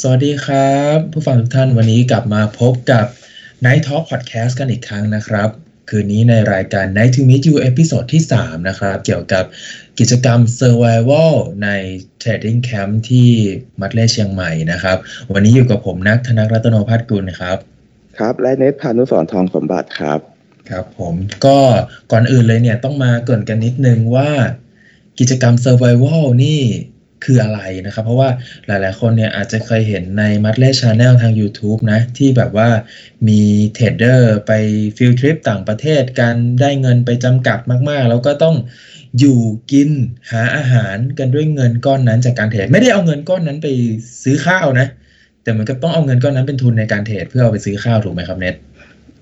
สวัสดีครับ ผู้ฟังทุกท่านวันนี้กลับมาพบกับ Night Talk Podcast กันอีกครั้งนะครับ คืนนี้ในรายการ Night to Meet You episode ที่ 3 นะครับ เกี่ยวกับกิจกรรม Survival ใน Trading Camp ที่มัดเลย์เชียงใหม่นะครับ วันนี้อยู่กับผมนักธนรัตนพัฒน์กุลครับ ครับ และเนทพานุสรทองสมบัติครับ ครับผมก็ก่อนอื่นเลยเนี่ยต้องมาเกริ่นกันนิดนึงว่า กิจกรรม Survival นี่ คืออะไรนะครับ เพราะว่าหลายๆ คนเนี่ยอาจจะเคยเห็นในมัดเลย์ channel ทาง YouTube นะ ที่แบบว่ามีเทรดเดอร์ไป field trip ต่างประเทศการได้เงินไปจำกัดมากๆ แล้วก็ต้องอยู่กินหาอาหารกันด้วยเงินก้อนนั้นจากการเทรดไม่ได้เอาเงินก้อนนั้นไปซื้อข้าวนะ แต่มันก็ต้องเอาเงินก้อนนั้นเป็นทุนในการเทรดเพื่อเอาไปซื้อข้าวถูกไหมครับเน็ต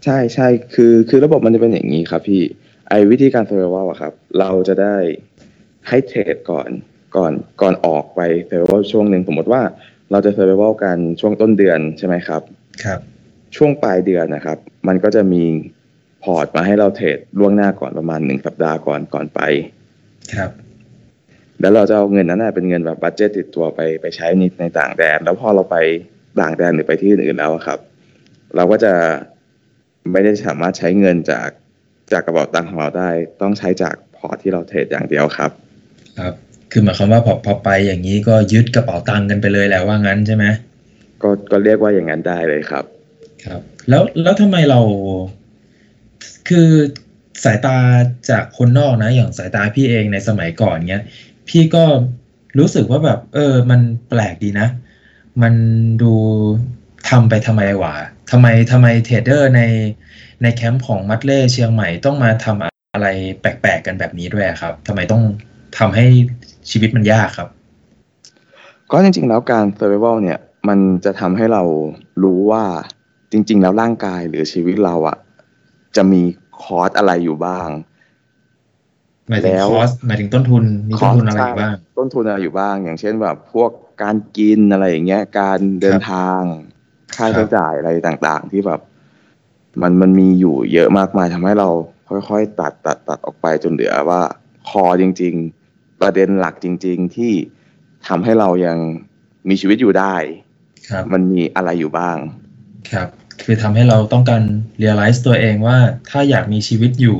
ใช่ใช่คือคือระบบมันจะเป็นอย่างนี้ครับพี่ไอ้วิธีการ survival อะครับ เราจะได้ให้เทรดก่อน ก่อนก่อนออกไป survival ช่วงหนึ่งสมมติว่าเราจะ survival กันช่วงต้นเดือนใช่ไหมครับ ครับ ช่วงปลายเดือนนะครับ มันก็จะมีพอร์ตมาให้เราเทรดล่วงหน้าก่อนประมาณหนึ่งสัปดาห์ก่อนก่อนไป ครับ แล้วเราจะเอาเงินนั้นนะเป็นเงินแบบ budget ติดตัวไปไปใช้ในในต่างแดน แล้วพอเราไปต่างแดนหรือไปที่อื่นๆแล้วอะครับ เราก็จะไม่ได้สามารถใช้เงินจากจากกระเป๋าตังค์ของเราได้ ต้องใช้จากพอร์ตที่เราเทรดอย่างเดียวครับ ครับ คือหมายความว่าพอพอไปอย่างนี้ก็ยึดกระเป๋าตังค์กันไปเลยแหละว่างั้นใช่ไหมก็ก็เรียกว่าอย่างนั้นได้เลยครับ ครับ แล้วแล้วทำไมเรา คือสายตาจากคนนอกนะ อย่างสายตาพี่เองในสมัยก่อนเนี้ย พี่ก็รู้สึกว่าแบบ เออ มันแปลกดีนะ มันดูทำไปทำไมวะทำไมทำไมเทรดเดอร์ในในแคมป์ของมัดเลย์เชียงใหม่ต้องมาทำอะไรแปลกๆกันแบบนี้ด้วยครับทำไมต้องทำให้ ชีวิตมันยากครับ ก็จริง ๆ แล้วการ survival เนี่ย มันจะทำให้เรารู้ว่าจริง ๆ แล้วร่างกายหรือชีวิตเราอะจะมีคอร์สอะไรอยู่บ้างหมายถึงแล้วคอสหมายถึงต้นทุนมีต้นทุนอะไรอยู่บ้างใช่ต้นทุนอะไรอยู่บ้าง อย่างเช่นแบบพวกการกินอะไรอย่างเงี้ย การเดินทาง ค่าครับใช้จ่ายอะไรต่างๆ ที่แบบ มันมันมีอยู่เยอะมากมายทำให้เราค่อยๆตัดตัดตัดออกไปจนเหลือว่า คอจริงๆ ประเด็นหลักจริง ๆ ที่ทำให้เรายังมีชีวิตอยู่ได้ ครับ มันมีอะไรอยู่บ้าง ครับ คือทำให้เราต้องการ realize ตัวเองว่าถ้าอยากมีชีวิตอยู่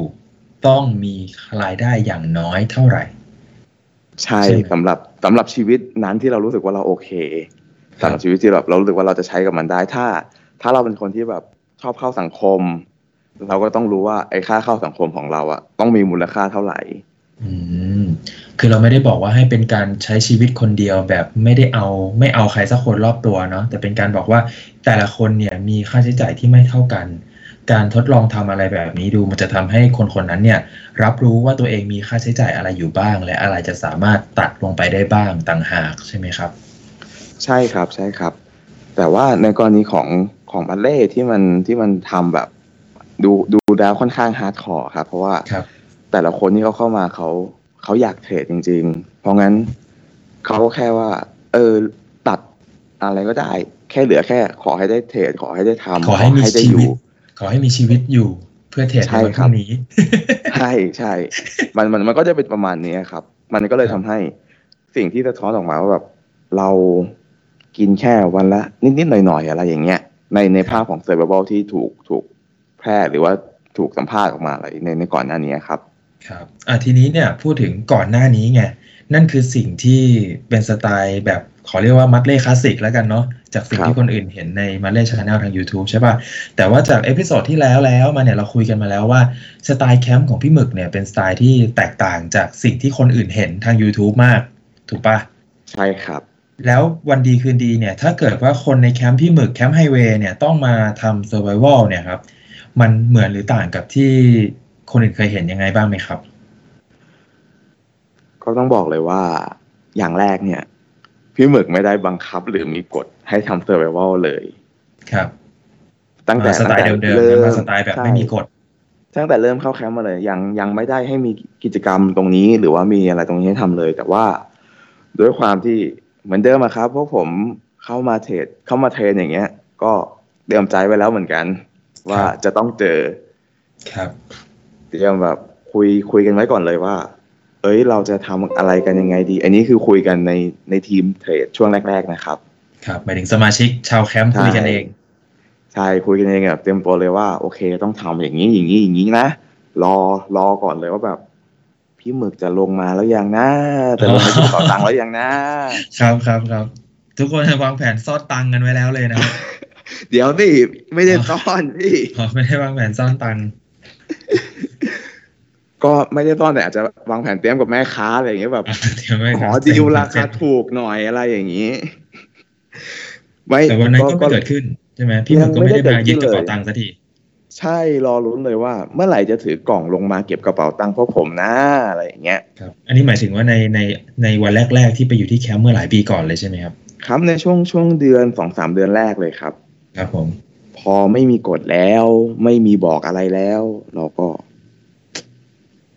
ต้องมีรายได้อย่างน้อยเท่าไหร่ ใช่ใช่ไหม สำหรับสำหรับชีวิตนั้นที่เรารู้สึกว่าเราโอเคครับสำหรับชีวิตที่แบบเรารู้สึกว่าเราจะใช้กับมันได้ ถ้า ถ้าเราเป็นคนที่แบบชอบเข้าสังคม เราก็ต้องรู้ว่าไอ้ค่าเข้าสังคมของเราอะต้องมีมูลค่าเท่าไหร่ อืม คือเราไม่ได้บอกว่าให้เป็นการใช้ชีวิตคนเดียวแบบไม่ได้เอาไม่เอาใครสักคนรอบตัวเนาะแต่เป็นการบอกว่าแต่ละคนเนี่ยมีค่าใช้จ่ายที่ไม่เท่ากัน การทดลองทำอะไรแบบนี้ดูมันจะทำให้คนคนนั้นเนี่ยรับรู้ว่าตัวเองมีค่าใช้จ่ายอะไรอยู่บ้าง และอะไรจะสามารถตัดลงไปได้บ้างต่างหากใช่ไหมครับ ใช่ครับใช่ครับ แต่ว่าในกรณีของของมัดเลย์ที่มันที่มันทำแบบ ดูดูแล้วค่อนข้าง hardcore ครับเพราะว่าครับ แต่ละคนที่เขาเข้ามาเขาเขาอยากเทรดจริง ๆ เพราะงั้นเขาก็แค่ว่า เออตัดอะไรก็ได้ แค่เหลือแค่ ขอให้ได้เทรดขอให้ได้ทำขอให้มีได้ชีอวิตยู่ขอให้มีชีวิตอยู่เพื่อเทรดในใช่วันพครัรุ่บงนี้ใช่ใช่มันมันมันก็จะเป็นประมาณนี้ครับ มันก็เลยครัทำบให้สิ่งที่สะท้อนออกมาว่าแบบเรากินแค่วันละ นิดๆหน่อยๆอะไรอย่างเงี้ย ในในภาพของ survival ที่ถูกถูกแพร่หรือว่าถูกสัมภาษณ์ออกมาอะไรในในก่อนหน้านี้ครับ ครับอะทีนี้เนี่ยพูดถึงก่อนหน้านี้ไง นั่นคือสิ่งที่เป็นสไตล์แบบขอเรียกว่า Mudley classic แล้วกันเนาะจากสิ่งครับที่คนอื่นเห็นใน Mudley Channel ทาง YouTube ใช่ป่ะ แต่ว่าจาก episode ที่แล้วแล้วมาเนี่ยเราคุยกันมาแล้วว่าสไตล์แคมป์ของพี่หมึกเนี่ยเป็นสไตล์ที่แตกต่างจากสิ่งที่คนอื่นเห็นทาง YouTube มาก ถูกป่ะ ใช่ครับแล้ววันดีคืนดีเนี่ยถ้าเกิดว่าคนในแคมป์พี่หมึกแคมป์ไฮเวย์เนี่ยต้องมาทำเซอร์ไ a วัลเนี่ยครับมันเหมือนหรือต่างกับที่ คนอื่นเคยเห็นยังไงบ้างไหมครับ ก็ต้องบอกเลยว่าอย่างแรกเนี่ย พี่หมึกไม่ได้บังคับหรือมีกฎให้ทำ survival เลย ครับ ตั้งแต่อ่าสไตล์ตั้งเดิแต่มๆริ่นะว่าสไตล์แบบไม่มีกฎตั้งแต่เริ่มเข้าแคมป์มาเลย ยังยังไม่ได้ให้มีกิจกรรมตรงนี้ หรือว่ามีอะไรตรงนี้ให้ทำเลย แต่ว่าด้วยความที่เหมือนเดิมอะครับพวกผมเข้ามาเทรดเข้ามาเทรนอย่างเงี้ย ก็เตรียมใจไว้แล้วเหมือนกัน ว่าครับจะต้องเจอครับ เตรียมแบบคุยคุยกันไว้ก่อนเลยว่า เอ้ยเราจะทำอะไรกันยังไงดี อันนี้คือคุยกันในในทีมเทรดช่วงแรก ๆ นะครับ ครับหมายถึงสมาชิกชาวแคมป์คุยกันเองใช่คุยกันเองแบบเต็มตัวเลยว่าโอเค ต้องทำอย่างนี้อย่างนี้อย่างนี้นะรอรอก่อนเลยว่าแบบ พี่หมึกจะลงมาแล้วยังนะจะลงมาที่เป๋าตังค์แล้วยังนะ ครับครับครับทุกคนวางแผนซ่อนตังค์กันไว้แล้วเลยนะครับเดี๋ยวสิไม่ได้ซ่อนพี่อ๋อไม่ได้วางแผนซ่อนตังค์ ก็ไม่ได้ซ่อนแต่อาจจะวางแผนเตรียมกับแม่ค้าอะไรอย่างเงี้ยแบบเดี๋ยวไม่ขคอรับดีลราคาถูกหน่อยอะไรอย่างนี้ไม่แต่วันนั้นก็ไม่เกิดขึ้นใช่ไหมพี่หมึกก็ไม่ได้มายึดกระเป๋าตังค์สักทีใช่รอลุ้นเลยว่า เมื่อไหร่จะถือกล่องลงมาเก็บกระเป๋าตังค์พวกผมนะอะไรอย่างเงี้ยครับอันนี้หมายถึงว่าในในในวันแรก ๆ ที่ไปอยู่ที่แคมป์เมื่อหลายปีก่อนเลยใช่ไหมครับครับในช่วงช่วงเดือนสองสามเดือนแรกเลยครับ ครับผม พอไม่มีกฎแล้ว ไม่มีบอกอะไรแล้ว เราก็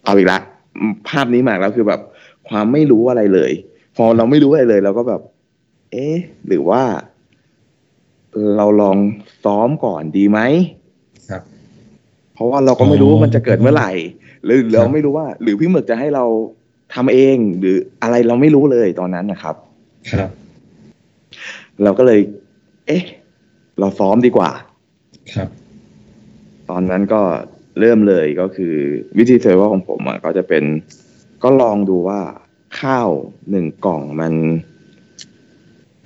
เอาอีกละภาพนี้มาแล้วคือแบบ ความไม่รู้อะไรเลย พอเราไม่รู้อะไรเลยเราก็แบบ เอ๊ะ หรือว่า เราลองซ้อมก่อนดีไหมครับ เพราะว่าเราก็ไม่รู้ว่ามันจะเกิดเมื่อไหร่ หรือเราไม่รู้ว่า หรือพี่หมึกจะให้เราทำเอง หรืออะไรเราไม่รู้เลยตอนนั้นนะครับ ครับ เราก็เลย เอ๊ะ เราซ้อมดีกว่า ครับ ตอนนั้นก็ เริ่มเลยก็คือวิธีเซอร์ว่าของผมอะก็จะเป็นก็ลองดูว่าข้าวหนึ่งกล่องมัน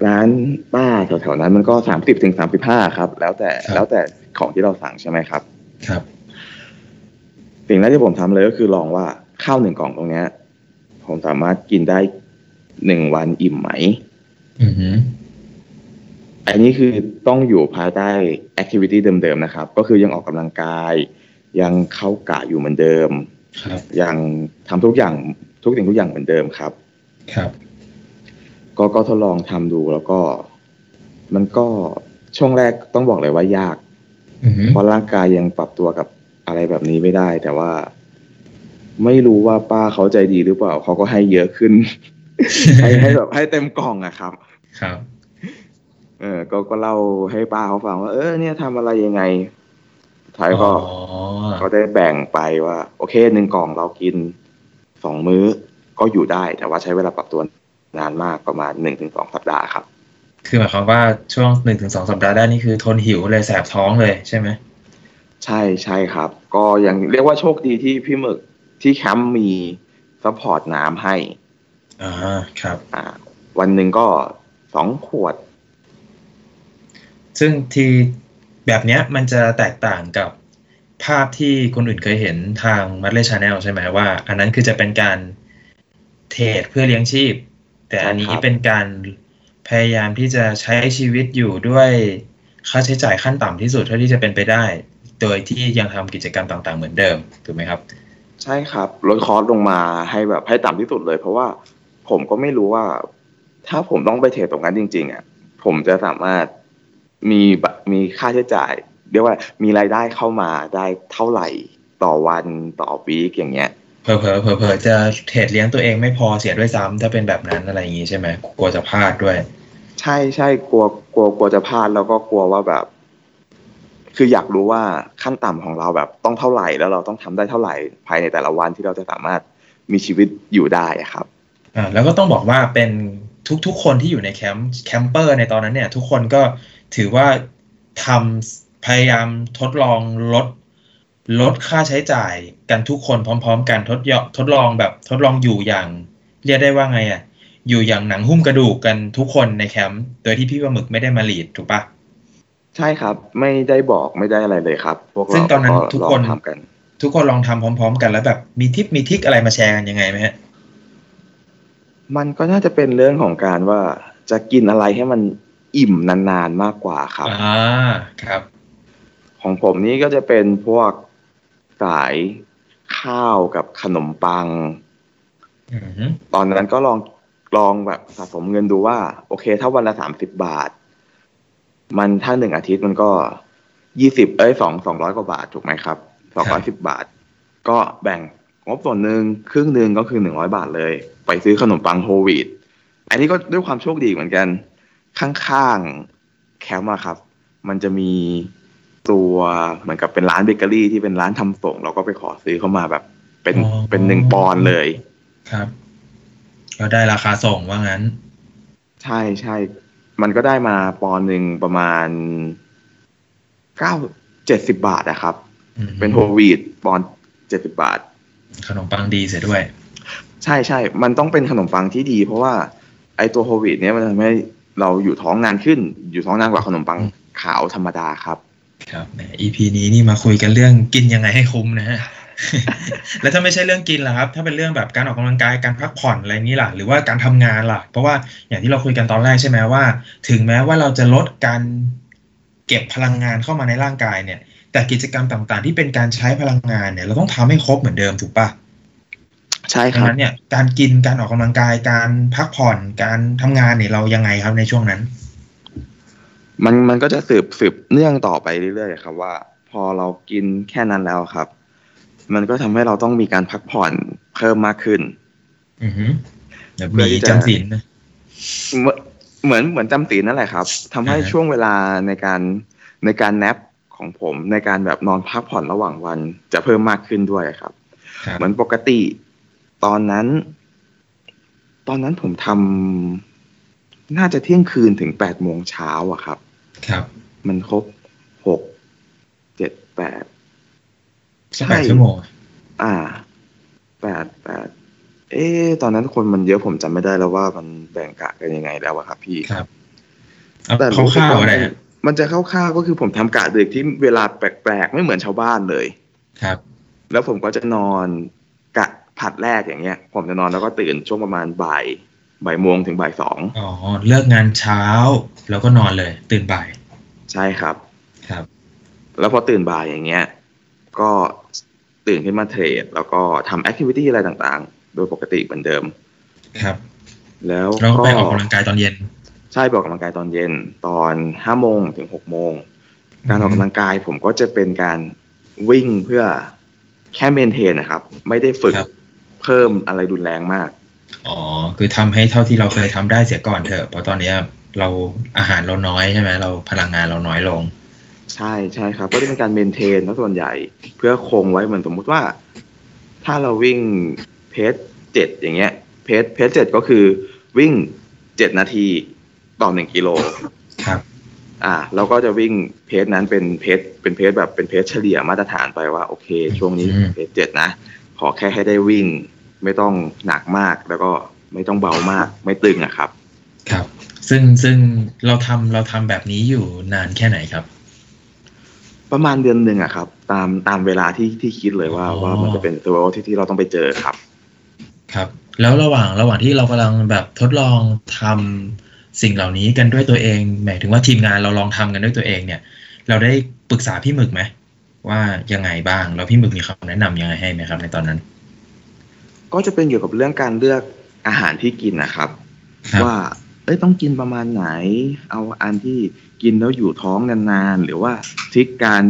ร้านป้าแถวๆนั้นมันก็สามสิบถึงสามสิบห้าครับ แล้วแต่ครับแล้วแต่ของที่เราสั่งใช่ไหมครับ ครับ สิ่งแรกที่ผมทำเลยก็คือลองว่าข้าวหนึ่งกล่องตรงเนี้ย ผมสามารถกินได้หนึ่งวันอิ่มไหมอือหืออันนี้คือต้องอยู่ภายใต้แอคทิวิตี้เดิมๆนะครับ ก็คือยังออกกำลังกาย ยังเข้ากะอยู่เหมือนเดิมครับยังทำทุกอย่างทุกสิ่งทุกอย่างเหมือนเดิมครับ ครับ ก็ก็ทดลองทำดูแล้วก็ มันก็ช่วงแรกต้องบอกเลยว่ายากอือหือเพราะร่างกายยังปรับตัวกับอะไรแบบนี้ไม่ได้ แต่ว่า ไม่รู้ว่าป้าเขาใจดีหรือเปล่าเขาก็ให้เยอะขึ้น ให้ให้แบบให้เต็มกล่องอะครับ ครับ เออก็ก็เล่าให้ป้าเขาฟังว่าเออเนี่ยทำอะไรยังไงสุด ท้ายก็อ๋อก็ได้แบ่งไปว่า โอเคหนึ่งกล่องเรากินสองมื้อก็อยู่ได้ แต่ว่าใช้เวลาปรับตัวนานมากประมาณหนึ่งถึงสองสัปดาห์ครับ คือหมายความว่าช่วงหนึ่งถึงสองสัปดาห์แรกนี่คือทนหิวเลยแสบท้องเลยใช่ไหมใช่ใช่ครับ ก็ยังเรียกว่าโชคดีที่พี่หมึกที่แคมป์มี supportน้ำให้อ่าครับ อ่า วันหนึ่งก็สองขวด ซึ่งที แบบเนี้ยมันจะแตกต่างกับภาพที่คนอื่นเคยเห็นทางมั d เลชาแนลใช่ไหมว่า อันนั้นคือจะเป็นการเทรดเพื่อเลี้ยงชีพ แต่อันนี้ใช่ครับเป็นการพยายามที่จะใช้ชีวิตอยู่ด้วยค่าใช้จ่ายขั้นต่ำที่สุดเท่าที่จะเป็นไปได้ โดยที่ยังทำกิจกรรมต่าง ๆ เหมือนเดิมถูกไหมครับ ใช่ครับลดคอร์สลงมาให้แบบให้ต่ำที่สุดเลย เพราะว่าผมก็ไม่รู้ว่า ถ้าผมต้องไปเทรดตรงนั้นจริง ๆอะผมจะสามารถ มีแบบมีค่าใช้จ่าย เรียกว่ามีรายได้เข้ามาได้เท่าไหร่ต่อวันต่อวีคอย่างเงี้ยเผลอๆเผลอๆจะเทรดเลี้ยงตัวเองไม่พอเสียด้วยซ้ำถ้าเป็นแบบนั้นอะไรอย่างงี้ใช่ไหมกลัวจะพลาดด้วย ใช่ใช่กลัวกลัวกลัวจะพลาดแล้วก็กลัวว่าแบบ คืออยากรู้ว่าขั้นต่ำของเราแบบต้องเท่าไหร่แล้วเราต้องทำได้เท่าไหร่ภายในแต่ละวันที่เราจะสามารถมีชีวิตอยู่ได้อะครับอ่าแล้วก็ต้องบอกว่าเป็น ทุกๆคนที่อยู่ในแคมป์แคมเปอร์ในตอนนั้นเนี่ย ทุกคนก็ถือว่าทำพยายามทดลองลดลดค่าใช้จ่ายกันทุกคนพร้อม ๆ กันทดยอทดลองแบบทดลองอยู่อย่าง เรียกได้ว่าไงอะอยู่อย่างหนังหุ้มกระดูกกันทุกคนในแคมป์โดยที่พี่ปลาหมึกไม่ได้มาลีดถูกปะใช่ครับ ไม่ได้บอกไม่ได้อะไรเลยครับพวกเราซึ่งตอนนั้นทุกคนลองทำกัน ทุกคนลองทำพร้อม ๆ กันแล้วแบบมีทิปมีทริกอะไรมาแชร์กันยังไงไหมฮะ มันก็น่าจะเป็นเรื่องของการว่าจะกินอะไรให้มันอิ่มนานๆมากกว่าครับอ่าครับ ของผมนี่ก็จะเป็นพวกสายข้าวกับขนมปังอือฮึตอนนั้นก็ลองลองแบบสะสมเงินดูว่า โอเค ถ้าวันละสามสิบบาท มันถ้าหนึ่งอาทิตย์มันก็ยี่สิบเอ้ยสองสองร้อยกว่าบาทถูกไหมครับสองร้อยสิบบาท ก็แบ่ง งบส่วนหนึ่งครึ่งหนึ่งก็คือหนึ่งร้อยบาทเลย ไปซื้อขนมปังโฮลวีตอันนี้ก็ด้วยความโชคดีเหมือนกัน ข้างๆแคมป์อะครับ มันจะมีตัวเหมือนกับเป็นร้านเบเกอรี่ที่เป็นร้านทำส่ง เราก็ไปขอซื้อเข้ามาแบบ เป็นอ๋อเป็นหนึ่งปอนด์เลย ครับ ก็ได้ราคาส่งว่างั้น ใช่ใช่มันก็ได้มาปอนด์หนึ่งประมาณเก้าเจ็ดสิบาทนะครับอืมเป็นโฮลวีดปอนด์เจ็ดสิบาท ขนมปังดีเสียด้วย ใช่ใช่มันต้องเป็นขนมปังที่ดี เพราะว่าไอตัวโฮลวีดเนี่ยมันทำให้เราอยู่ท้องนานขึ้น อยู่ท้องนานกว่าขนมปังอืมขาวธรรมดาครับ ครับแหม EP นี้นี่มาคุยกันเรื่องกินยังไงให้คุ้มนะฮะแล้วถ้าไม่ใช่เรื่องกินล่ะครับ ถ้าเป็นเรื่องแบบการออกกำลังกายการพักผ่อนอะไรนี้ล่ะ หรือว่าการทำงานล่ะ เพราะว่าอย่างที่เราคุยกันตอนแรกใช่ไหมว่า ถึงแม้ว่าเราจะลดการเก็บพลังงานเข้ามาในร่างกายเนี่ย แต่กิจกรรมต่างๆ ที่เป็นการใช้พลังงานเนี่ย เราต้องทำให้ครบเหมือนเดิมถูกปะใช่คดังรับนั้นเนี่ยการกินการออกกำลังกายการพักผ่อนการทำงานเนี่ยเรายังไงครับในช่วงนั้น มันมันก็จะสืบสืบเนื่องต่อไปเรื่อยๆครับ ว่า พอเรากินแค่นั้นแล้วครับ มันก็ทำให้เราต้องมีการพักผ่อนเพิ่มมากขึ้น อือฮึเดี๋ยวเพื่มีอที่จะจำศีลนะเหมือนเหมือนเหมือนจำศีลนั่นแหละครับทำให้อ่าฮะช่วงเวลาในการในการแนป ของผมในการแบบนอนพักผ่อนระหว่างวันจะเพิ่มมากขึ้นด้วยครับครับ เหมือนปกติ ตอนนั้น ตอนนั้นผมทำน่าจะเที่ยงคืนถึงแปดโมงเช้าอะครับ ครับ มันครบหกเจ็ดแปดสักแปดชั่วโมงอ่าแปดแปดเอ๊ะตอนนั้นคนมันเยอะผมจำไม่ได้แล้วว่ามันแบ่งกะกันยังไงแล้วอะครับ พี่ครับเอาแต่คร่าวๆอะไร มันฮะมันจะคร่าวๆก็คือผมทำกะดึกที่เวลาแปลกๆไม่เหมือนชาวบ้านเลยครับ แล้วผมก็จะนอนกะผัดแรกอย่างเงี้ย ผมจะนอนแล้วก็ตื่นช่วงประมาณบ่ายบ่ายโมงถึงบ่ายสองอ๋อเลิกงานเช้า แล้วก็นอนเลย ตื่นบ่ายใช่ครับครับ แล้วพอตื่นบ่ายอย่างเงี้ย ก็ตื่นขึ้นมาเทรด แล้วก็ทำ activity อะไรต่างๆ โดยปกติเหมือนเดิมครับ แล้วเราก็ก็ไปออกกำลังกายตอนเย็น ใช่ไปออกกำลังกายตอนเย็นตอนห้าโมงถึงหกโมงการออกกำลังกายผมก็จะเป็นการวิ่งเพื่อแค่ maintain นะครับ ไม่ได้ฝึกครับเพิ่มอะไรรุนแรงมาก อ๋อ คือทำให้เท่าที่เราเคยทำได้เสียก่อนเถอะเพราะตอนเนี้ยเราอาหารเราน้อยใช่ไหมเราพลังงานเราน้อยลง ใช่ใช่ครับ ก็จะเป็นการเมนเทนแล้วส่วนใหญ่ เพื่อคงไว้เหมือนสมมุติว่า ถ้าเราวิ่งเพจเจ็ดอย่างเงี้ย เพจเพจเจ็ดก็คือวิ่งเจ็ดนาที ต่อหนึ่งกิโลครับ อ่าเราก็จะวิ่งเพจนั้นเป็นเพจเป็นเพจแบบเป็นเพจเฉลี่ยมาตรฐานไปว่า โอเค ช่วงนี้อืมเพจเจ็ดนะ ขอแค่ให้ได้วิ่ง ไม่ต้องหนักมากแล้วก็ไม่ต้องเบามาก ไม่ตึงอะครับ ครับ ซึ่งซึ่งเราทำเราทำแบบนี้อยู่นานแค่ไหนครับ ประมาณเดือนหนึ่งอะครับ ตามตามเวลาที่ที่คิดเลยว่าอ๋อว่ามันจะเป็นตัวที่ที่เราต้องไปเจอครับ ครับ แล้วระหว่างระหว่างที่เรากำลังแบบทดลองทำ สิ่งเหล่านี้กันด้วยตัวเองหมายถึงว่าทีมงานเราลองทำกันด้วยตัวเองเนี่ย เราได้ปรึกษาพี่หมึกไหมว่ายังไงบ้าง แล้วพี่หมึกมีคำแนะนำยังไงให้ไหมครับในตอนนั้น ก็จะเป็นเกี่ยวกับเรื่องการเลือกอาหารที่กินนะครับครับว่าเอ้ยต้องกินประมาณไหน เอาอันที่กินแล้วอยู่ท้องนานๆหรือว่าทริกการ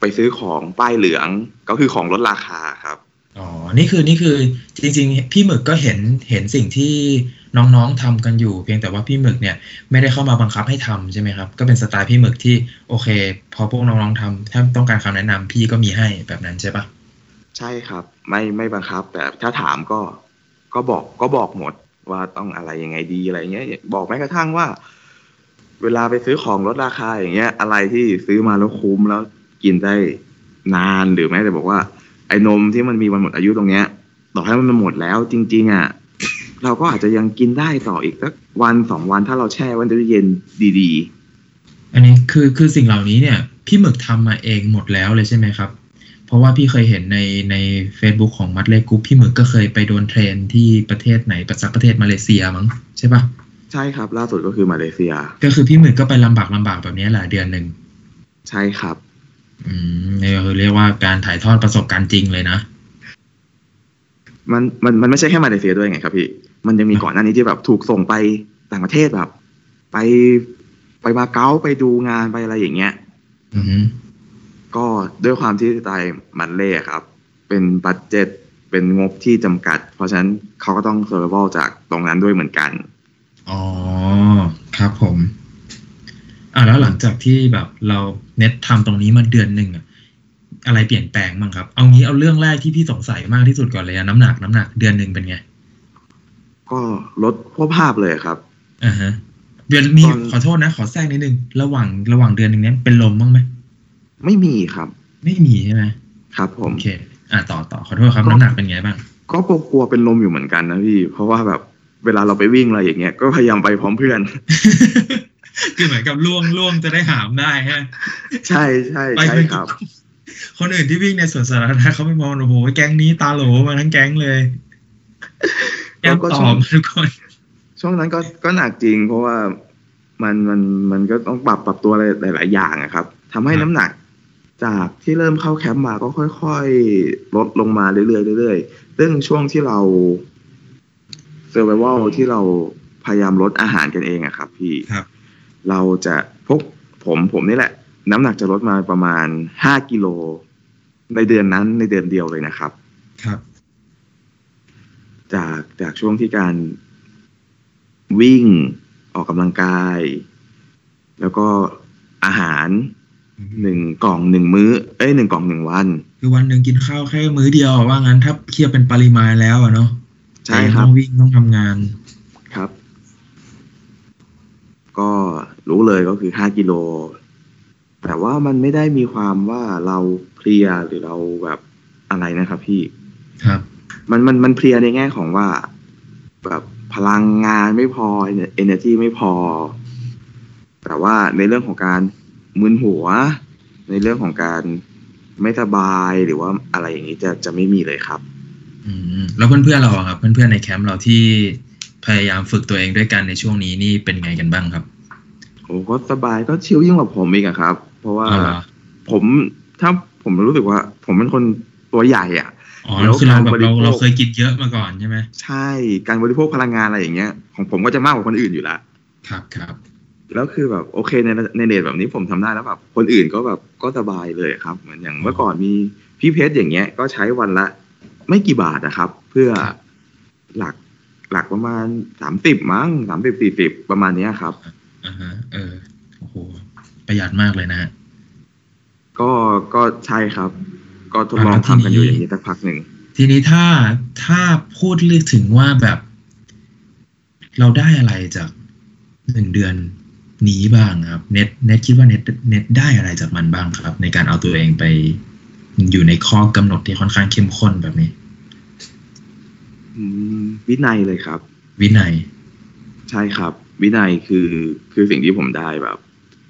ไปซื้อของป้ายเหลืองก็คือของลดราคาครับ อ๋อ นี่คือนี่คือจริง ๆ พี่หมึกก็เห็นเห็นสิ่งที่น้องๆทำกันอยู่ เพียงแต่ว่าพี่หมึกเนี่ยไม่ได้เข้ามาบังคับให้ทำใช่ไหมครับ ก็เป็นสไตล์พี่หมึกที่โอเค พอพวกน้องๆทำถ้าต้องการคำแนะนำพี่ก็มีให้แบบนั้นใช่ปะใช่ครับ ไม่ไม่บังคับ แต่ถ้าถามก็ก็บอกก็บอกหมดว่าต้องอะไรยังไงดีอะไรเงี้ย บอกแม้กระทั่งว่า เวลาไปซื้อของลดราคาอย่างเงี้ย อะไรที่ซื้อมาแล้วคุ้มแล้วกินได้นานหรือแม้แต่บอกว่า ไอ้นมที่มันมีวันหมดอายุตรงเนี้ย ต่อให้มันหมดแล้ว จริง ๆ อะ เราก็อาจจะยังกินได้ต่ออีกสักวันสองวันถ้าเราแช่ไว้ในตู้เย็นดีอันนี้คือคือสิ่งเหล่านี้เนี่ย พี่หมึกทำมาเองหมดแล้วเลยใช่ไหมครับ เพราะว่าพี่เคยเห็นในใน Facebook ของมัดเลกุ๊ปพี่หมึกก็เคยไปโดนเทรนที่ประเทศไหนประสักประเทศมาเลเซียมั้งใช่ปะๆใช่ครับ ล่าสุดก็คือมาเลเซีย ก็คือพี่หมึกก็ไปลำบากลำบากแบบนี้แหละเดือนหนึ่งใช่ครับ อืมนี่ก็คือเรียกว่าการถ่ายทอดประสบการณ์จริงเลยนะ มันมันมันไม่ใช่แค่มาเลเซียด้วยไงครับพี่ มันยังมีก่อนหน้านี้ที่แบบถูกส่งไปต่างประเทศแบบ ไปไปมาเก๊าไปดูงานไปอะไรอย่างเงี้ยอือฮึก็ด้วยความที่สไตล์ Mudley ครับ เป็น budget เป็นงบที่จำกัด เพราะฉะนั้นเขาก็ต้องเซอร์ไ a จากตรงนั้นด้วยเหมือนกัน อ๋อ ครับผม อ่าแล้วหลังจากที่แบบเราเน็ตทำตรงนี้มาเดือนหนึ่งอะอะไรเปลี่ยนแปลงบ้างครับ เอางี้เอาเรื่องแรกที่พี่สงสัยมากที่สุดก่อนเลยอะน้ำหนักน้ำหนักเดือนหนึ่งเป็นไง ก็ลดพวกภาพเลยครับอ่าฮะเดือนมีตอนขอโทษนะ ขอแทรกนิดนึงระหว่างระหว่างเดือนหนึ่งเนี้ยเป็นลมบ้างไหมไม่มีครับ ไม่มีใช่ไหมครับ ผมโอเค อ่าต่อต่อขอโทษครับก็น้ำหนักเป็นไงบ้างก็กลัวๆเป็นลมอยู่เหมือนกันนะพี่ เพราะว่าแบบเวลาเราไปวิ่งอะไรอย่างเงี้ยก็พยายามไปพร้อมเพื่อน คือเหมือนกับล่วงล่วงจะได้หามได้ฮะใช่ใช่ไปใช่เป็นครับ คนอื่นที่วิ่งในสวนสาธารณะเขาไม่มองโอ้โหแก๊งนี้ตาโหลมาทั้งแก๊งเลยแก๊งก็ตชออบบทุกคน ช่วงนั้นก็ก็หนักจริง เพราะว่ามันมันมันก็ต้องปรับปรับตัวอะไรหลาย ๆ อย่างอะครับทำให้น้ำหนัก จากที่เริ่มเข้าแคมป์มาก็ค่อยๆลดลงมาเรื่อยๆเรื่อยๆซึ่งช่วงที่เราเซอร์ไ a วที่เราพยายามลดอาหารกันเองอะครับ พี่ครับ เราจะพวกผมผมนี่แหละ น้ำหนักจะลดมาประมาณห้ากิโลในเดือนนั้นในเดือนเดียวเลยนะครับ ครับ จากจากช่วงที่การวิ่งออกกำลังกาย แล้วก็อาหารหนึ่งกล่องหนึ่งมื้อ เอ้ยหนึ่งกล่องหนึ่งวัน คือวันหนึ่งกินข้าวแค่มื้อเดียวอะว่างั้นถ้าเทียบเป็นปริมาณแล้วอะเนาะใช่แต่ยังครัต้บองวิ่งต้องทำงานครับ ก็รู้เลยก็คือห้ากิโล แต่ว่ามันไม่ได้มีความว่าเราเพลียหรือเราแบบอะไรนะครับพี่ครับ มันมันมันเพลียในแง่ของว่า แบบพลังงานไม่พอ energy ไม่พอ แต่ว่าในเรื่องของการมึนหัว ในเรื่องของการไม่สบายหรือว่าอะไรอย่างนี้จะจะไม่มีเลยครับ อืมแล้วเพื่อนๆเราอะครับ เพื่อนๆในแคมป์เราที่ พยายามฝึกตัวเองด้วยกันในช่วงนี้นี่เป็นไงกันบ้างครับโอ้ก็สบายก็ชิลยิ่งกว่าผมอีกอะครับ เพราะว่าอ๋อเหรอผมถ้าผมรู้สึกว่า ผมเป็นคนตัวใหญ่อะอ๋อแล้วคือเราแบบการบริเราโภคเราเคยกินเยอะมาก่อนใช่ไหมใช่การบริโภคพลังงานอะไรอย่างเงี้ย ของผมก็จะมากกว่าคนอื่นอยู่แล้วครับครับแล้วคือแบบโอเคในในเดทแบบนี้ผมทำได้แล้วแบบคนอื่นก็แบบก็สบายเลยครับ เหมือนอย่างเมื่อก่อนมีพี่เพชรอย่างเงี้ย ก็ใช้วันละ ไม่กี่บาทนะครับ เพื่อหลัก หลักประมาณสามสิบมั้งสามสิบสี่สิบประมาณเนี้ยครับอ่าฮะเออโอ้โหประหยัดมากเลยนะฮะก็ก็ใช่ครับ ก็ทดลองทำกันอยู่อย่างนี้สักพักหนึ่งทีนี้ถ้าถ้าพูดเรื่องถึงว่าแบบ เราได้อะไรจากหนึ่งเดือนนี้บ้างครับ เน็ตเน็ตคิดว่าเน็ตเน็ตได้อะไรจากมันบ้างครับ ในการเอาตัวเองไปอยู่ในข้อกำหนดที่ค่อนข้างเข้มข้นแบบนี้อืม วินัยเลยครับ วินัย ใช่ครับ วินัยคือคือสิ่งที่ผมได้แบบ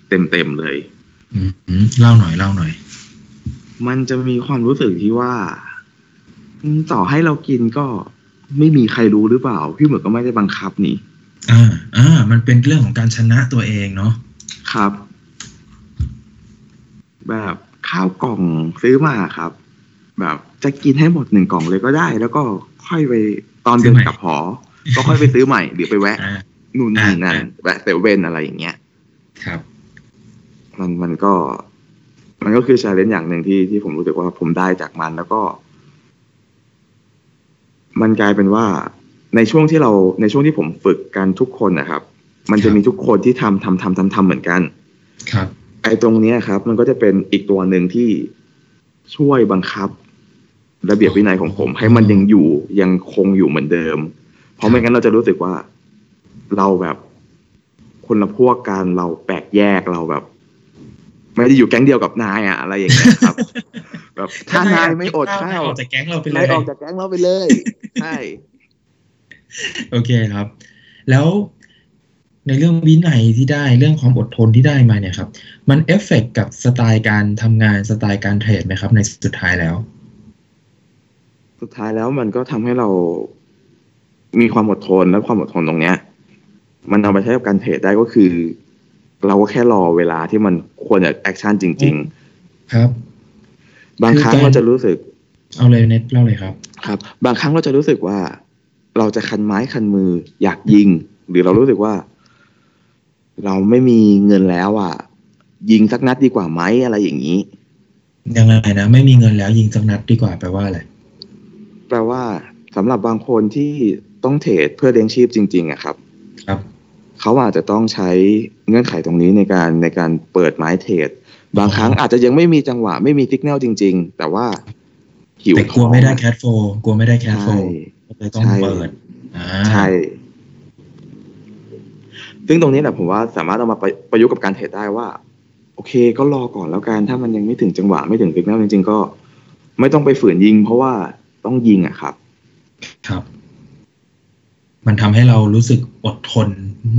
เต็มเต็มๆเลยอืมอืมเล่าหน่อยเล่าหน่อย มันจะมีความรู้สึกที่ว่าอืมต่อให้เรากินก็ไม่มีใครรู้หรือเปล่า พี่เหมือนก็ไม่ได้บังคับนี่อ่าอ่ามันเป็นเรื่องของการชนะตัวเองเนาะครับ แบบข้าวกล่องซื้อมาครับ แบบ จะกินให้หมดหนึ่งกล่องเลยก็ได้ แล้วก็ค่อยไปตอนเดินกลับหอ ก็ค่อยไปซื้อใหม่หรือไปแวะอ่านู่นนี่นั่นอ่าแวะเซเว่นอะไรอย่างเงี้ยครับ มันมันก็ มันก็คือ challenge อย่างหนึ่งที่ที่ผมรู้สึกว่าผมได้จากมันแล้วก็ มันกลายเป็นว่าในช่วงที่เราในช่วงที่ผมฝึกกันทุกคนนะครับ มันจะมีทุกคนที่ทำทำทำทำทำเหมือนกัน ครับ ไอ้ตรงเนี้ยครับ มันก็จะเป็นอีกตัวหนึ่งที่ช่วยบังคับ ระเบียบวินัยของผม ให้มันยังอยู่ยังคงอยู่เหมือนเดิม เพราะไม่งั้นเราจะรู้สึกว่า เราแบบคนละพวกกันเราแปลกแยกเราแบบ ไม่ได้อยู่แก๊งเดียวกับนายอะอะไรอย่างเงี้ยครับ แบบถ้านายไม่อดข้าวออกจากแก๊งเราไปเลนายออกจากแก๊งเราไปเลยใช่โอเคครับ แล้วในเรื่องวินัยที่ได้เรื่องความอดทนที่ได้มาเนี่ยครับ มันเอฟเฟกกับสไตล์การทำงานสไตล์การเทรดไหมครับ ในสุดท้ายแล้ว สุดท้ายแล้วมันก็ทำให้เรามีความอดทนและความอดทนตรงเนี้ย มันเอาไปใช้กับการเทรดได้ก็คือ เราก็แค่รอเวลาที่มันควรจะ action จริงๆครับบางครั้งคือการเราจะรู้สึก เอาเลยเน็ตเล่าเลยครับ ครับ บางครั้งเราจะรู้สึกว่า เราจะคันไม้คันมืออยากยิง หรือเรารู้สึกว่า เราไม่มีเงินแล้วอะ ยิงสักนัดดีกว่าไหมอะไรอย่างนี้ยังไงนะไม่มีเงินแล้วยิงสักนัดดีกว่าแปลว่าอะไร แปลว่าสำหรับบางคนที่ต้องเทรดเพื่อเลี้ยงชีพจริงๆอะครับ ครับ เขาอาจจะต้องใช้เงื่อนไขตรงนี้ในการในการเปิดไม้เทรดบางอ๋อครั้งอาจจะยังไม่มีจังหวะไม่มีสัญญาณจริง ๆ แต่ว่าหิวแต่กลัวไม่ได้แคทโฟกลัวไม่ได้แคทโฟใช่ก็เลยต้องใช่เปิดอ่าใช่ซึ่งตรงนี้แหละผมว่าสามารถเอามาประประยุกต์กับการเทรดได้ว่า โอเค ก็รอก่อนแล้วกันถ้ามันยังไม่ถึงจังหวะไม่ถึงสิกแนลจริง ๆ ก็ ไม่ต้องไปฝืนยิง เพราะว่า ต้องยิงอะครับ ครับ มันทำให้เรารู้สึกอดทน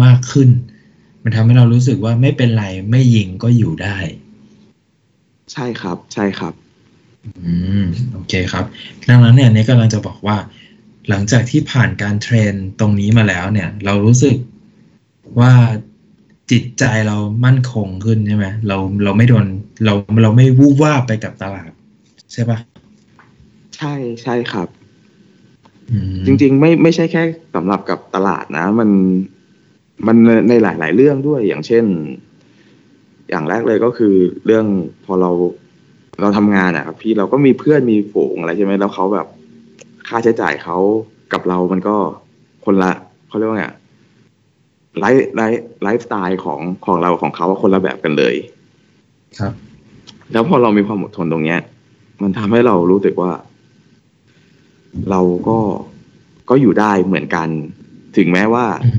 มากขึ้น มันทำให้เรารู้สึกว่าไม่เป็นไรไม่ยิงก็อยู่ได้ ใช่ครับ ใช่ครับ อืมโอเคครับ ดังนั้นเนี่ยนี่กำลังจะบอกว่า หลังจากที่ผ่านการเทรนตรงนี้มาแล้วเนี่ย เรารู้สึกว่าจิตใจเรามั่นคงขึ้นใช่ไหมเราเราไม่โดนเราเราไม่วูบวาบไปกับตลาด ใช่ปะ ใช่ใช่ครับอืมจริง ๆ ไม่ไม่ใช่แค่สำหรับกับตลาดนะ มันมันในหลาย ๆ เรื่องด้วยอย่างเช่น อย่างแรกเลยก็คือเรื่องพอเราเราทำงานอะครับ พี่เราก็มีเพื่อนมีฝูงอะไรใช่ไหมแล้วเขาแบบค่าใช้จ่ายเขากับเรามันก็คนละเขาเรียกว่าไงอะ life life lifestyle ของของเราของเขาว่าคนละแบบกันเลย ครับ แล้วพอเรามีความอดทนตรงเนี้ย มันทำให้เรารู้สึกว่า เราก็ก็อยู่ได้เหมือนกัน ถึงแม้ว่าอืม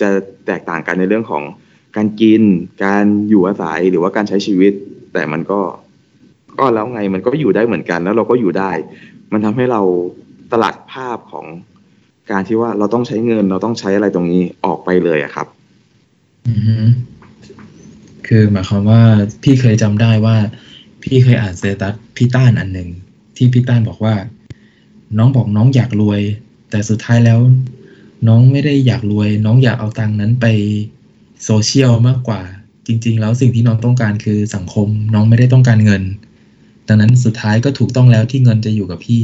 จะแตกต่างกันในเรื่องของการกิน การอยู่อาศัยหรือว่าการใช้ชีวิต แต่มันก็ ก็แล้วไงมันก็อยู่ได้เหมือนกัน แล้วเราก็อยู่ได้ มันทำให้เราตลาดภาพของการที่ว่าเราต้องใช้เงินเราต้องใช้อะไรตรงนี้ออกไปเลยอะครับอือฮึคือหมายความว่าพี่เคยจำได้ว่า พี่เคยอ่านสเตตัสพี่ต้านอันหนึ่งที่พี่ต้านบอกว่า น้องบอกน้องอยากรวย แต่สุดท้ายแล้ว น้องไม่ได้อยากรวย น้องอยากเอาตังค์นั้นไปโซเชียลมากกว่า จริง ๆ แล้วสิ่งที่น้องต้องการคือสังคม น้องไม่ได้ต้องการเงิน ดังนั้นสุดท้ายก็ถูกต้องแล้วที่เงินจะอยู่กับพี่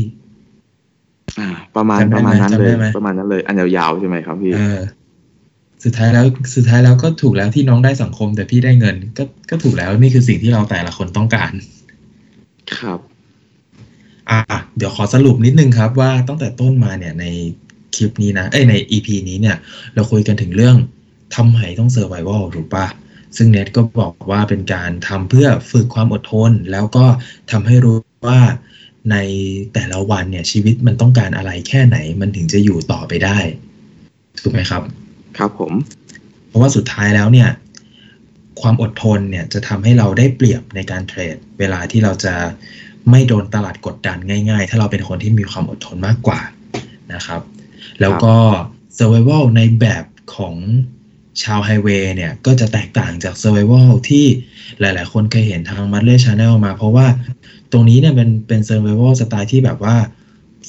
อ่า ประมาณจำได้ประมาณนั้นไหมเลยจำได้ไหมประมาณนั้นเลย อันยาวๆใช่ไหมครับพี่เออสุดท้ายแล้วสุดท้ายแล้วก็ถูกแล้วที่น้องได้สังคม แต่พี่ได้เงิน ก็ก็ถูกแล้วนี่คือสิ่งที่เราแต่ละคนต้องการ ครับอะ เดี๋ยวขอสรุปนิดนึงครับว่าตั้งแต่ต้นมาเนี่ยในคลิปนี้นะเอ้ยใน EP นี้เนี่ยเราคุยกันถึงเรื่องทำไมต้อง survival ถูกปะซึ่งเน็ตก็บอกว่าเป็นการทำเพื่อฝึกความอดทน แล้วก็ทำให้รู้ว่าในแต่ละวันเนี่ยชีวิตมันต้องการอะไรแค่ไหนมันถึงจะอยู่ต่อไปได้ถูกไหมครับ ครับผม เพราะว่าสุดท้ายแล้วเนี่ย ความอดทนเนี่ยจะทำให้เราได้เปรียบในการเทรด เวลาที่เราจะ ไม่โดนตลาดกดดันง่าย ๆ ถ้าเราเป็นคนที่มีความอดทนมากกว่านะครับ แล้วก็ survival ในแบบของชาวไฮเวย์เนี่ย ก็จะแตกต่างจาก survival ที่หลายๆ คนเคยเห็นทาง m u d l e Channel มา เพราะว่าตรงนี้เนี่ยเป็นเป็น survival สไตล์ที่แบบว่า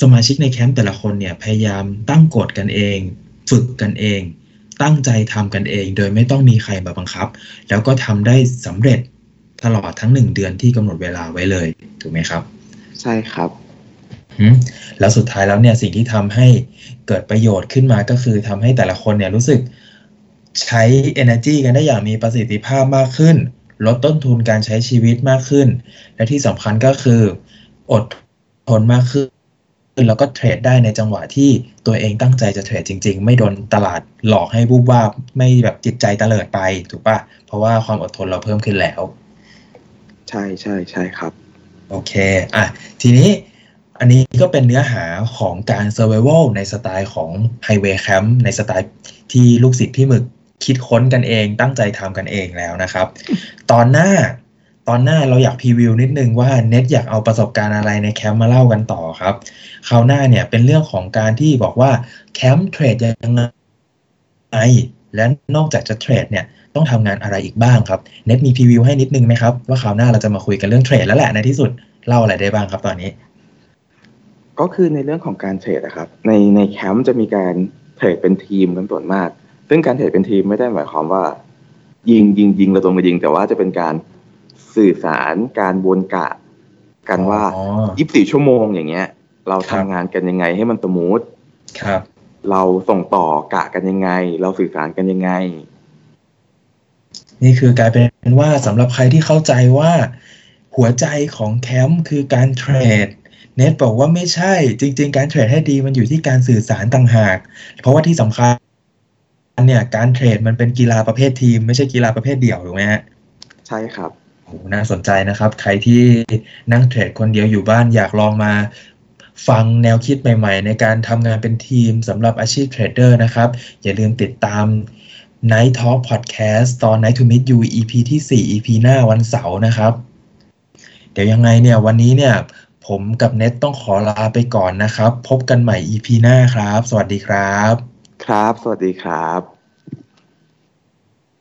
สมาชิกในแคมป์แต่ละคนเนี่ย พยายามตั้งกฎกันเอง ฝึกกันเอง ตั้งใจทำกันเอง โดยไม่ต้องมีใครมาบังคับ แล้วก็ทำได้สำเร็จ ตลอดทั้งหนึ่งเดือนที่กำหนดเวลาไว้เลยถูกไหมครับ ใช่ครับหืมแล้วสุดท้ายแล้วเนี่ยสิ่งที่ทำให้เกิดประโยชน์ขึ้นมาก็คือทำให้แต่ละคนเนี่ยรู้สึกใช้ energy กันได้อย่างมีประสิทธิภาพมากขึ้น ลดต้นทุนการใช้ชีวิตมากขึ้น และที่สำคัญก็คือ อดทนมากขึ้น แล้วก็เทรดได้ในจังหวะที่ตัวเองตั้งใจจะเทรดจริง ๆ ไม่โดนตลาดหลอกให้บูบวาบไม่แบบจิตใจเตลิดไป ถูกปะเพราะว่าความอดทนเราเพิ่มขึ้นแล้ว ใช่ใช่ใช่ครับ โอเค อะ ทีนี้อันนี้ก็เป็นเนื้อหาของการ survival ในสไตล์ของ Highway Camp ในสไตล์ที่ลูกศิษย์พี่หมึกคิดค้นกันเอง ตั้งใจทำกันเองแล้วนะครับ ตอนหน้าตอนหน้าเราอยากพรีวิวนิดนึงว่าเน็ตอยากเอาประสบการณ์อะไรในแคมป์มาเล่ากันต่อครับคราวหน้าเนี่ยเป็นเรื่องของการที่บอกว่าแคมป์เทรดยังไงและนอกจากจะเทรดเนี่ย ต้องทำงานอะไรอีกบ้างครับเน็ตมีพรีวิวให้นิดนึงไหมครับ ว่าคราวหน้าเราจะมาคุยกันเรื่องเทรดแล้วแหละในที่สุดเล่าอะไรได้บ้างครับตอนนี้ ก็คือในเรื่องของการเทรดนะครับ ในในแคมป์จะมีการเทรดเป็นทีมกันส่วนมาก ซึ่งการเทรดเป็นทีมไม่ได้หมายความว่า ยิงยิงยิงเราตรงมายิง แต่ว่าจะเป็นการสื่อสารการวนกะ กันว่าอ๋อ24 ชั่วโมงอย่างเงี้ย เราครัทำบงานกันยังไงให้มันสมูทครับ เราส่งต่อกะกันยังไง เราสื่อสารกันยังไง นี่คือกลายเป็นว่าสำหรับใครที่เข้าใจว่า หัวใจของแคมป์คือการเทรดเน็ตบอกว่าไม่ใช่จริง ๆ การเทรดให้ดีมันอยู่ที่การสื่อสารต่างหาก เพราะว่าที่สำคัญเนี่ยการเทรดมันเป็นกีฬาประเภททีม ไม่ใช่กีฬาประเภทเดี่ยวถูกไหมฮะใช่ครับโหน่าสนใจนะครับ ใครที่นั่งเทรดคนเดียวอยู่บ้านอยากลองมาฟังแนวคิดใหม่ ๆ ในการทำงานเป็นทีมสำหรับอาชีพเทรดเดอร์นะครับ อย่าลืมติดตาม Night Talk Podcast ตอน Night to Meet You EP ที่ 4 EP หน้าวันเสาร์นะครับ เดี๋ยวยังไงเนี่ยวันนี้เนี่ย ผมกับเน็ตต้องขอลาไปก่อนนะครับ พบกันใหม่ EP หน้าครับ สวัสดีครับ ครับ สวัสดีครับ